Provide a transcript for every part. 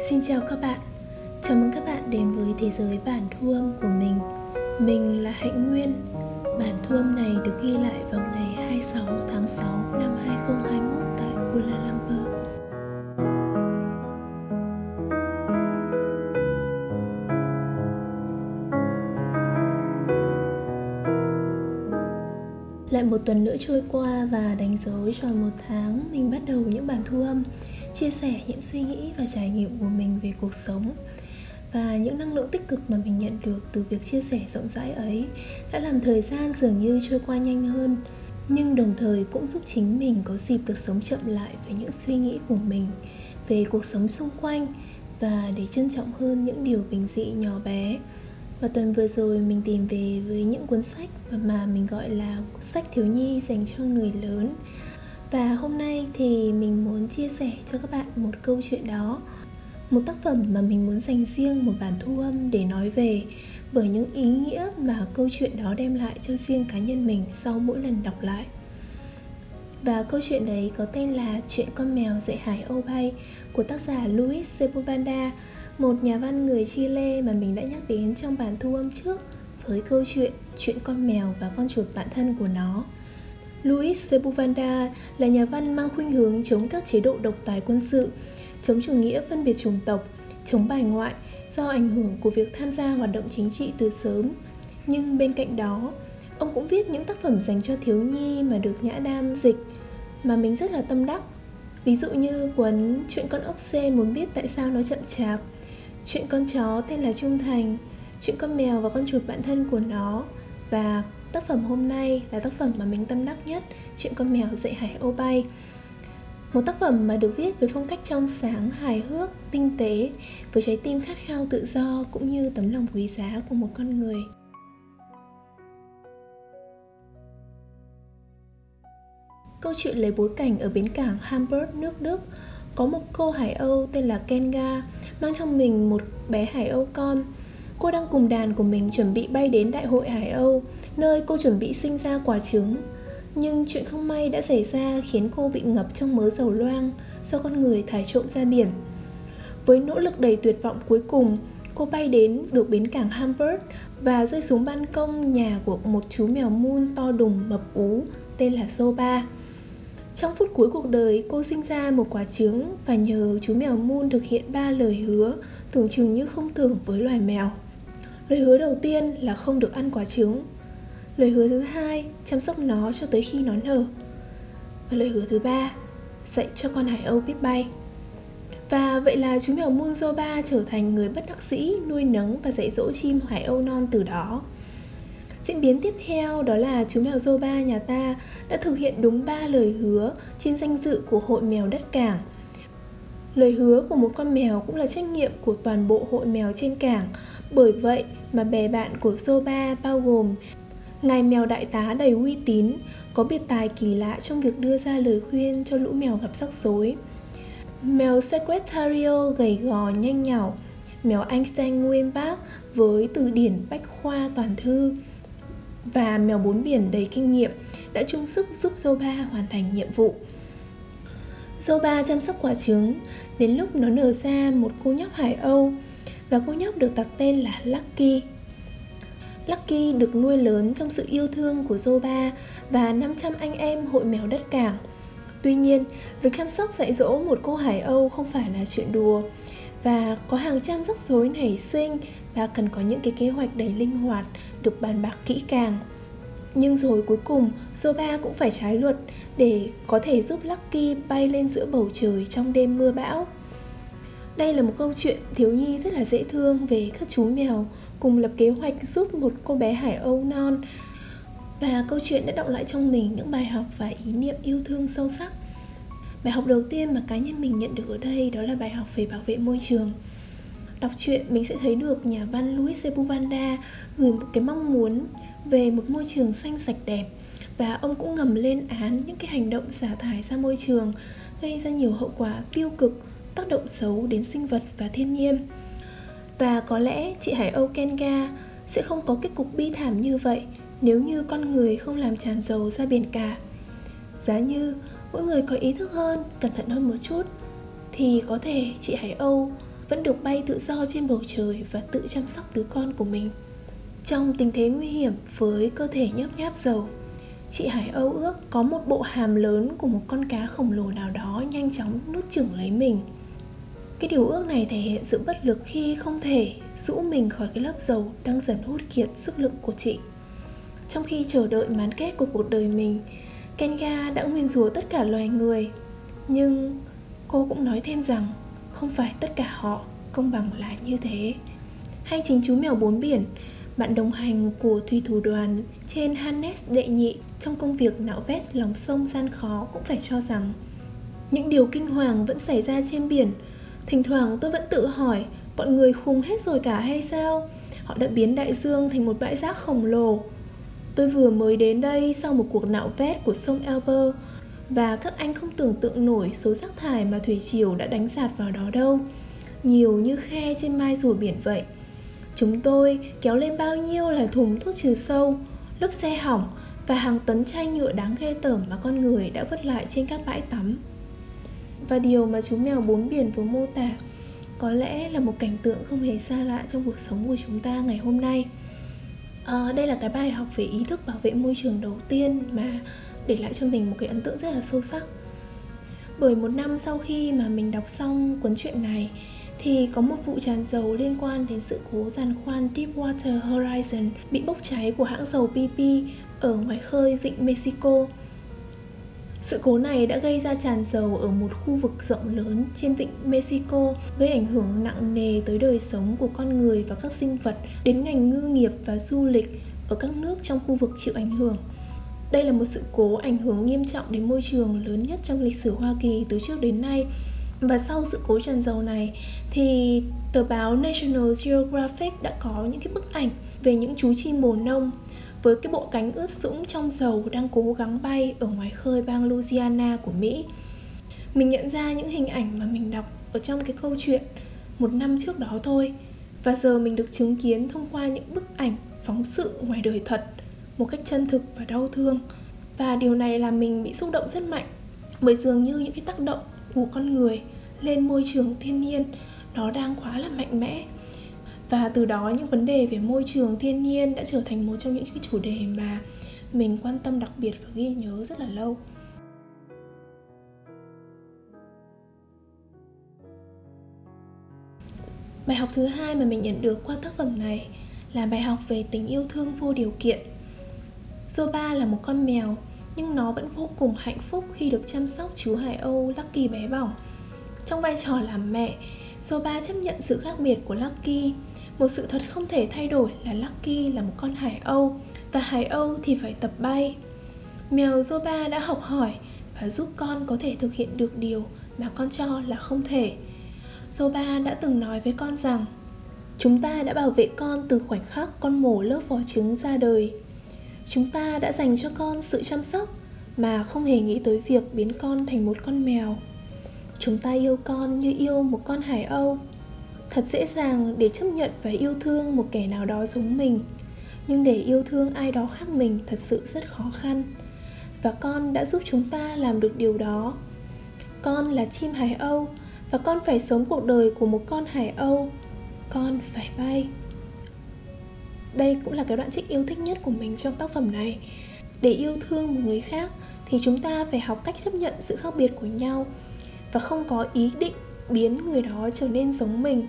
Xin chào các bạn. Chào mừng các bạn đến với thế giới bản thu âm của mình. Mình là Hạnh Nguyên. Bản thu âm này được ghi lại vào ngày 26 tháng 6 năm 2021 tại Kuala Lumpur. Lại một tuần nữa trôi qua và đánh dấu tròn một tháng mình bắt đầu những bản thu âm chia sẻ những suy nghĩ và trải nghiệm của mình về cuộc sống. Và những năng lượng tích cực mà mình nhận được từ việc chia sẻ rộng rãi ấy đã làm thời gian dường như trôi qua nhanh hơn, nhưng đồng thời cũng giúp chính mình có dịp được sống chậm lại với những suy nghĩ của mình về cuộc sống xung quanh và để trân trọng hơn những điều bình dị nhỏ bé. Và tuần vừa rồi mình tìm về với những cuốn sách mà mình gọi là sách thiếu nhi dành cho người lớn và hôm nay thì mình muốn chia sẻ cho các bạn một câu chuyện đó. Một tác phẩm mà mình muốn dành riêng một bản thu âm để nói về. Bởi những ý nghĩa mà câu chuyện đó đem lại cho riêng cá nhân mình sau mỗi lần đọc lại. Và câu chuyện đấy có tên là Chuyện con mèo dạy hải âu bay của tác giả Luis Sepulveda, một nhà văn người Chile mà mình đã nhắc đến trong bản thu âm trước với câu chuyện Chuyện con mèo và con chuột bạn thân của nó. Luis Sepulveda là nhà văn mang khuynh hướng chống các chế độ độc tài quân sự, chống chủ nghĩa phân biệt chủng tộc, chống bài ngoại do ảnh hưởng của việc tham gia hoạt động chính trị từ sớm. Nhưng bên cạnh đó, ông cũng viết những tác phẩm dành cho thiếu nhi mà được Nhã Nam dịch mà mình rất là tâm đắc. Ví dụ như cuốn Chuyện con ốc sên muốn biết tại sao nó chậm chạp, Chuyện con chó tên là Trung Thành, Chuyện con mèo và con chuột bạn thân của nó và Tác phẩm hôm nay là tác phẩm mà mình tâm đắc nhất Chuyện con mèo dạy hải âu bay. Một tác phẩm mà được viết với phong cách trong sáng, hài hước, tinh tế Với trái tim khát khao tự do cũng như tấm lòng quý giá của một con người. Câu chuyện lấy bối cảnh ở bến cảng Hamburg, nước Đức Có một cô hải âu tên là Kenga Mang trong mình một bé hải âu con. Cô đang cùng đàn của mình chuẩn bị bay đến Đại hội Hải Âu nơi cô chuẩn bị sinh ra quả trứng. Nhưng chuyện không may đã xảy ra khiến cô bị ngập trong mớ dầu loang do con người thải trộm ra biển. Với nỗ lực đầy tuyệt vọng cuối cùng, cô bay đến được bến cảng Hamburg và rơi xuống ban công nhà của một chú mèo moon to đùng mập ú tên là Soba. Trong phút cuối cuộc đời, cô sinh ra một quả trứng và nhờ chú mèo moon thực hiện ba lời hứa tưởng chừng như không tưởng với loài mèo. Lời hứa đầu tiên là không được ăn quả trứng Lời hứa thứ hai, chăm sóc nó cho tới khi nó nở. Và lời hứa thứ ba, dạy cho con hải âu biết bay. Và vậy là chú mèo Munzo ba trở thành người bất đắc dĩ nuôi nấng và dạy dỗ chim hải âu non từ đó. Diễn biến tiếp theo đó là chú mèo Zoba nhà ta đã thực hiện đúng ba lời hứa trên danh dự của hội mèo đất cảng. Lời hứa của một con mèo cũng là trách nhiệm của toàn bộ hội mèo trên cảng. Bởi vậy mà bè bạn của Soba bao gồm Ngài mèo đại tá đầy uy tín, có biệt tài kỳ lạ trong việc đưa ra lời khuyên cho lũ mèo gặp rắc rối. Mèo Secretario gầy gò nhanh nhảu, mèo Einstein nguyên bác với từ điển bách khoa toàn thư và mèo bốn biển đầy kinh nghiệm đã chung sức giúp Zoba hoàn thành nhiệm vụ. Zoba chăm sóc quả trứng, đến lúc nó nở ra một cô nhóc Hải Âu và cô nhóc được đặt tên là Lucky. Lucky được nuôi lớn trong sự yêu thương của Zoba và 500 anh em hội mèo đất cảng. Tuy nhiên, việc chăm sóc dạy dỗ một cô Hải Âu không phải là chuyện đùa và có hàng trăm rắc rối nảy sinh và cần có những cái kế hoạch đầy linh hoạt được bàn bạc kỹ càng. Nhưng rồi cuối cùng, Zoba cũng phải trái luật để có thể giúp Lucky bay lên giữa bầu trời trong đêm mưa bão. Đây là một câu chuyện thiếu nhi rất là dễ thương về các chú mèo cùng lập kế hoạch giúp một cô bé Hải Âu non. Và câu chuyện đã động lại trong mình những bài học và ý niệm yêu thương sâu sắc. Bài học đầu tiên mà cá nhân mình nhận được ở đây đó là bài học về bảo vệ môi trường. Đọc truyện, mình sẽ thấy được nhà văn Luis Sepulveda gửi một cái mong muốn về một môi trường xanh sạch đẹp. Và ông cũng ngầm lên án những cái hành động xả thải ra môi trường, gây ra nhiều hậu quả tiêu cực tác động xấu đến sinh vật và thiên nhiên. Và có lẽ chị Hải Âu Kenga sẽ không có kết cục bi thảm như vậy nếu như con người không làm tràn dầu ra biển cả. Giá như mỗi người có ý thức hơn, cẩn thận hơn một chút thì có thể chị Hải Âu vẫn được bay tự do trên bầu trời và tự chăm sóc đứa con của mình. Trong tình thế nguy hiểm với cơ thể nhấp nháp dầu chị hải âu ước có một bộ hàm lớn của một con cá khổng lồ nào đó nhanh chóng nuốt chửng lấy mình cái điều ước này thể hiện sự bất lực khi không thể rũ mình khỏi cái lớp dầu đang dần hút kiệt sức lực của chị. Trong khi chờ đợi mán kết của cuộc đời mình kenga đã nguyên rủa tất cả loài người. Nhưng cô cũng nói thêm rằng không phải tất cả họ công bằng là như thế. Hay chính chú mèo bốn biển, bạn đồng hành của thủy thủ đoàn trên Hannes đệ nhị trong công việc nạo vét lòng sông gian khó cũng phải cho rằng những điều kinh hoàng vẫn xảy ra trên biển thỉnh thoảng tôi vẫn tự hỏi, bọn người khùng hết rồi cả hay sao? Họ đã biến đại dương thành một bãi rác khổng lồ. Tôi vừa mới đến đây sau một cuộc nạo vét của sông Elber, và các anh không tưởng tượng nổi số rác thải mà thủy triều đã đánh sạt vào đó đâu. Nhiều như khe trên mai rùa biển vậy. Chúng tôi kéo lên bao nhiêu là thùng thuốc trừ sâu, lốp xe hỏng và hàng tấn chai nhựa đáng ghê tởm mà con người đã vứt lại trên các bãi tắm và điều mà chú mèo bốn biển vừa mô tả có lẽ là một cảnh tượng không hề xa lạ trong cuộc sống của chúng ta ngày hôm nay à, đây là cái bài học về ý thức bảo vệ môi trường đầu tiên mà để lại cho mình một cái ấn tượng rất là sâu sắc bởi một năm sau khi mà mình đọc xong cuốn truyện này thì có một vụ tràn dầu liên quan đến sự cố giàn khoan Deepwater Horizon bị bốc cháy của hãng dầu BP ở ngoài khơi vịnh Mexico. Sự cố này đã gây ra tràn dầu ở một khu vực rộng lớn trên vịnh Mexico, gây ảnh hưởng nặng nề tới đời sống của con người và các sinh vật, đến ngành ngư nghiệp và du lịch ở các nước trong khu vực chịu ảnh hưởng. Đây là một sự cố ảnh hưởng nghiêm trọng đến môi trường lớn nhất trong lịch sử Hoa Kỳ từ trước đến nay. Và sau sự cố tràn dầu này thì tờ báo National Geographic đã có những cái bức ảnh về những chú chim bồ nông với cái bộ cánh ướt sũng trong dầu đang cố gắng bay ở ngoài khơi bang Louisiana của Mỹ. Mình nhận ra những hình ảnh mà mình đọc ở trong cái câu chuyện một năm trước đó thôi và giờ mình được chứng kiến thông qua những bức ảnh phóng sự ngoài đời thật một cách chân thực và đau thương và điều này làm mình bị xúc động rất mạnh, bởi dường như những cái tác động của con người lên môi trường thiên nhiên nó đang quá là mạnh mẽ và từ đó những vấn đề về môi trường thiên nhiên đã trở thành một trong những cái chủ đề mà mình quan tâm đặc biệt và ghi nhớ rất là lâu bài học thứ hai mà mình nhận được qua tác phẩm này là bài học về tình yêu thương vô điều kiện Zoba là một con mèo nhưng nó vẫn vô cùng hạnh phúc khi được chăm sóc chú Hải Âu Lucky bé bỏng. Trong vai trò làm mẹ, Zoba chấp nhận sự khác biệt của Lucky. Một sự thật không thể thay đổi là Lucky là một con Hải Âu, và Hải Âu thì phải tập bay. Mèo Zoba đã học hỏi và giúp con có thể thực hiện được điều mà con cho là không thể. Zoba đã từng nói với con rằng, Chúng ta đã bảo vệ con từ khoảnh khắc con mổ lớp vỏ trứng ra đời chúng ta đã dành cho con sự chăm sóc mà không hề nghĩ tới việc biến con thành một con mèo chúng ta yêu con như yêu một con hải âu thật dễ dàng để chấp nhận và yêu thương một kẻ nào đó giống mình. Nhưng để yêu thương ai đó khác mình thật sự rất khó khăn. Và con đã giúp chúng ta làm được điều đó. Con là chim hải âu, và con phải sống cuộc đời của một con hải âu. Con phải bay. Đây cũng là cái đoạn trích yêu thích nhất của mình trong tác phẩm này. Để yêu thương một người khác thì chúng ta phải học cách chấp nhận sự khác biệt của nhau và không có ý định biến người đó trở nên giống mình,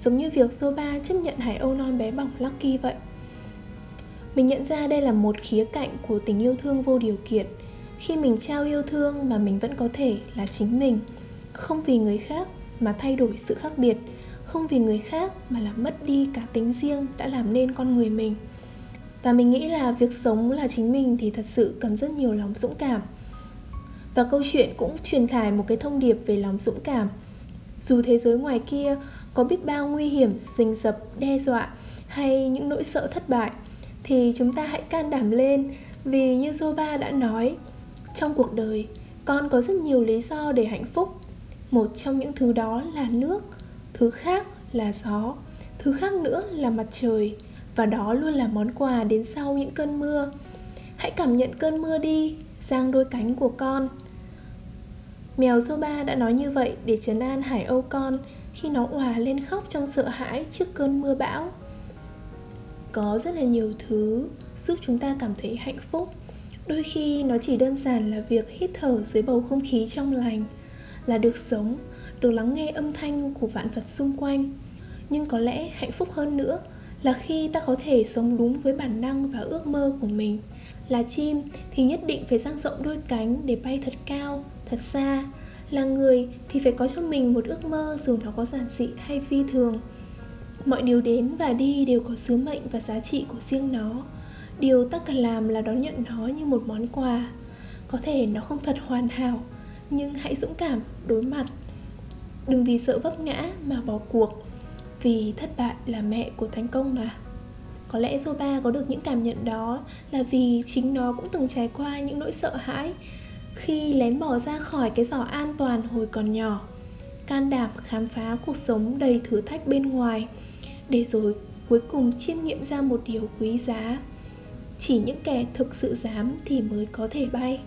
giống như việc Zoba chấp nhận hải âu non bé bỏng Lucky vậy. Mình nhận ra đây là một khía cạnh của tình yêu thương vô điều kiện. Khi mình trao yêu thương mà mình vẫn có thể là chính mình, không vì người khác mà thay đổi sự khác biệt, không vì người khác mà làm mất đi cả tính riêng đã làm nên con người mình. Và mình nghĩ là việc sống là chính mình thì thật sự cần rất nhiều lòng dũng cảm. Và câu chuyện cũng truyền tải một cái thông điệp về lòng dũng cảm dù thế giới ngoài kia có biết bao nguy hiểm, rình rập, đe dọa hay những nỗi sợ thất bại, thì chúng ta hãy can đảm lên. Vì như Zoba đã nói, trong cuộc đời, con có rất nhiều lý do để hạnh phúc. Một trong những thứ đó là nước, thứ khác là gió, thứ khác nữa là mặt trời, và đó luôn là món quà đến sau những cơn mưa. Hãy cảm nhận cơn mưa đi, giang đôi cánh của con mèo Zoba đã nói như vậy để trấn an hải âu con khi nó òa lên khóc trong sợ hãi trước cơn mưa bão. Có rất là nhiều thứ giúp chúng ta cảm thấy hạnh phúc. Đôi khi nó chỉ đơn giản là việc hít thở dưới bầu không khí trong lành là được sống, được lắng nghe âm thanh của vạn vật xung quanh. Nhưng có lẽ hạnh phúc hơn nữa là khi ta có thể sống đúng với bản năng và ước mơ của mình là chim thì nhất định phải dang rộng đôi cánh để bay thật cao, thật xa. Là người thì phải có cho mình một ước mơ dù nó có giản dị hay phi thường. Mọi điều đến và đi đều có sứ mệnh và giá trị của riêng nó. Điều ta cần làm là đón nhận nó như một món quà. Có thể nó không thật hoàn hảo, nhưng hãy dũng cảm đối mặt. Đừng vì sợ vấp ngã mà bỏ cuộc, vì thất bại là mẹ của thành công mà có lẽ Zoba có được những cảm nhận đó là vì chính nó cũng từng trải qua những nỗi sợ hãi khi lén bỏ ra khỏi cái giỏ an toàn hồi còn nhỏ, can đảm khám phá cuộc sống đầy thử thách bên ngoài, để rồi cuối cùng chiêm nghiệm ra một điều quý giá. Chỉ những kẻ thực sự dám thì mới có thể bay.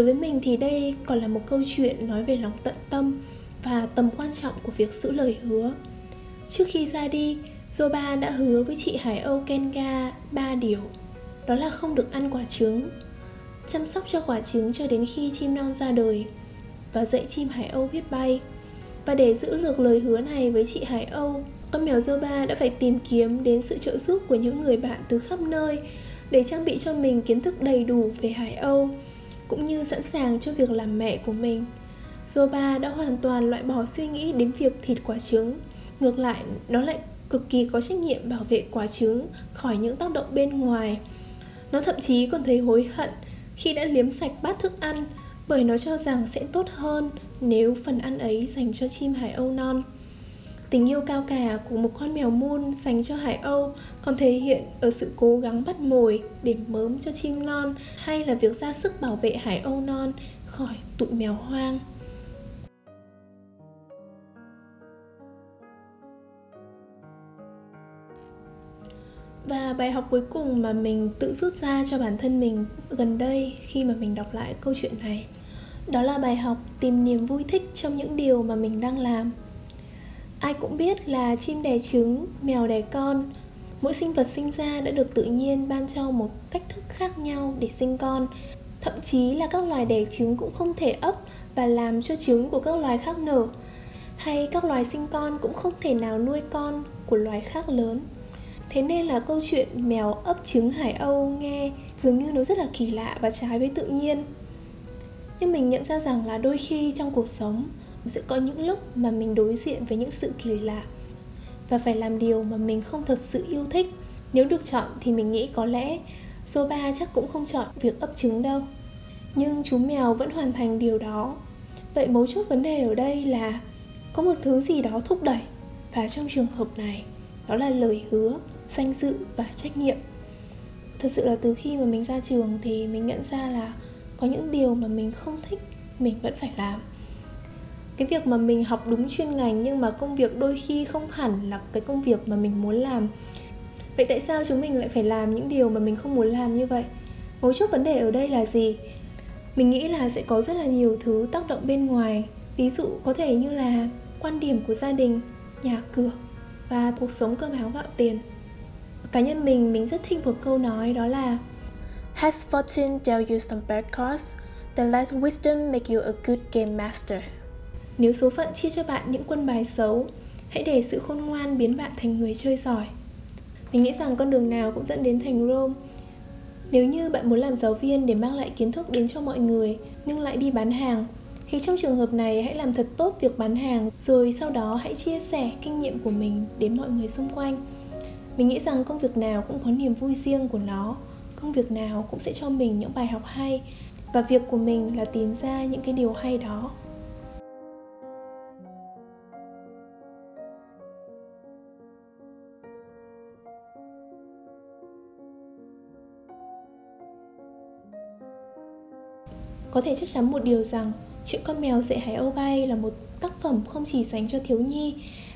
Đối với mình thì đây còn là một câu chuyện nói về lòng tận tâm và tầm quan trọng của việc giữ lời hứa. Trước khi ra đi, Zoba đã hứa với chị Hải Âu Kenga ba điều. Đó là không được ăn quả trứng, chăm sóc cho quả trứng cho đến khi chim non ra đời và dạy chim Hải Âu biết bay. Và để giữ được lời hứa này với chị Hải Âu, con mèo Zoba đã phải tìm kiếm đến sự trợ giúp của những người bạn từ khắp nơi để trang bị cho mình kiến thức đầy đủ về Hải Âu cũng như sẵn sàng cho việc làm mẹ của mình. Zoba đã hoàn toàn loại bỏ suy nghĩ đến việc thịt quả trứng. Ngược lại, nó lại cực kỳ có trách nhiệm bảo vệ quả trứng khỏi những tác động bên ngoài. Nó thậm chí còn thấy hối hận khi đã liếm sạch bát thức ăn bởi nó cho rằng sẽ tốt hơn nếu phần ăn ấy dành cho chim hải âu non. Tình yêu cao cả của một con mèo mun dành cho Hải Âu còn thể hiện ở sự cố gắng bắt mồi để mớm cho chim non hay là việc ra sức bảo vệ Hải Âu non khỏi tụi mèo hoang. Và bài học cuối cùng mà mình tự rút ra cho bản thân mình gần đây khi mà mình đọc lại câu chuyện này, đó là bài học tìm niềm vui thích trong những điều mà mình đang làm ai cũng biết là chim đẻ trứng, mèo đẻ con, mỗi sinh vật sinh ra đã được tự nhiên ban cho một cách thức khác nhau để sinh con. Thậm chí là các loài đẻ trứng cũng không thể ấp và làm cho trứng của các loài khác nở. Hay các loài sinh con cũng không thể nào nuôi con của loài khác lớn. Thế nên là câu chuyện mèo ấp trứng hải âu nghe dường như nó rất là kỳ lạ và trái với tự nhiên. Nhưng mình nhận ra rằng là đôi khi trong cuộc sống sẽ có những lúc mà mình đối diện với những sự kỳ lạ. Và phải làm điều mà mình không thật sự yêu thích. Nếu được chọn thì mình nghĩ có lẽ số 3 chắc cũng không chọn việc ấp trứng đâu. Nhưng chú mèo vẫn hoàn thành điều đó. Vậy mấu chốt vấn đề ở đây là có một thứ gì đó thúc đẩy. Và trong trường hợp này, đó là lời hứa, danh dự và trách nhiệm. Thật sự là từ khi mà mình ra trường thì mình nhận ra là có những điều mà mình không thích, mình vẫn phải làm cái việc mà mình học đúng chuyên ngành nhưng mà công việc đôi khi không hẳn là cái công việc mà mình muốn làm. Vậy tại sao chúng mình lại phải làm những điều mà mình không muốn làm như vậy? Mấu chốt vấn đề ở đây là gì? Mình nghĩ là sẽ có rất là nhiều thứ tác động bên ngoài. Ví dụ có thể như là quan điểm của gia đình nhà cửa và cuộc sống cơm áo gạo tiền. Cá nhân mình mình rất thích một câu nói đó là Has fortune dealt you some bad cards, then let wisdom make you a good game master. Nếu số phận chia cho bạn những quân bài xấu, hãy để sự khôn ngoan biến bạn thành người chơi giỏi. Mình nghĩ rằng con đường nào cũng dẫn đến thành Rome. Nếu như bạn muốn làm giáo viên để mang lại kiến thức đến cho mọi người, nhưng lại đi bán hàng, thì trong trường hợp này hãy làm thật tốt việc bán hàng, rồi sau đó hãy chia sẻ kinh nghiệm của mình đến mọi người xung quanh. Mình nghĩ rằng công việc nào cũng có niềm vui riêng của nó, công việc nào cũng sẽ cho mình những bài học hay và việc của mình là tìm ra những cái điều hay đó có thể chắc chắn một điều rằng, chuyện con mèo dạy hải âu bay là một tác phẩm không chỉ dành cho thiếu nhi,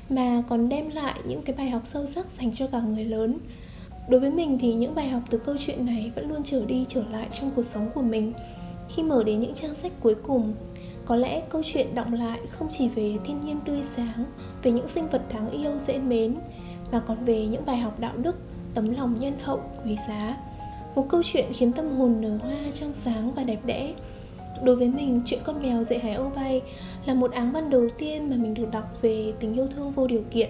mà còn đem lại những cái bài học sâu sắc dành cho cả người lớn. Đối với mình thì những bài học từ câu chuyện này vẫn luôn trở đi trở lại trong cuộc sống của mình. Khi mở đến những trang sách cuối cùng, có lẽ câu chuyện động lại không chỉ về thiên nhiên tươi sáng, về những sinh vật đáng yêu dễ mến, mà còn về những bài học đạo đức, tấm lòng nhân hậu, quý giá. Một câu chuyện khiến tâm hồn nở hoa trong sáng và đẹp đẽ đối với mình, chuyện con mèo dạy hải âu bay là một áng văn đầu tiên mà mình được đọc về tình yêu thương vô điều kiện.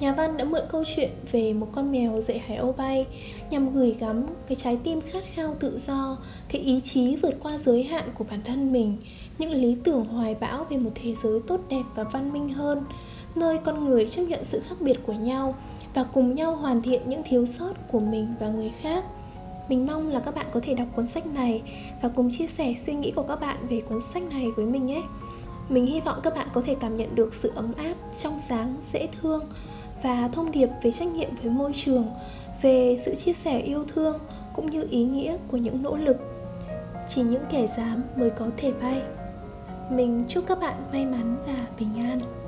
Nhà văn đã mượn câu chuyện về một con mèo dạy hải âu bay nhằm gửi gắm cái trái tim khát khao tự do, cái ý chí vượt qua giới hạn của bản thân mình, những lý tưởng hoài bão về một thế giới tốt đẹp và văn minh hơn, nơi con người chấp nhận sự khác biệt của nhau và cùng nhau hoàn thiện những thiếu sót của mình và người khác mình mong là các bạn có thể đọc cuốn sách này và cùng chia sẻ suy nghĩ của các bạn về cuốn sách này với mình nhé. Mình hy vọng các bạn có thể cảm nhận được sự ấm áp, trong sáng, dễ thương và thông điệp về trách nhiệm với môi trường, về sự chia sẻ yêu thương cũng như ý nghĩa của những nỗ lực. Chỉ những kẻ dám mới có thể bay. Mình chúc các bạn may mắn và bình an.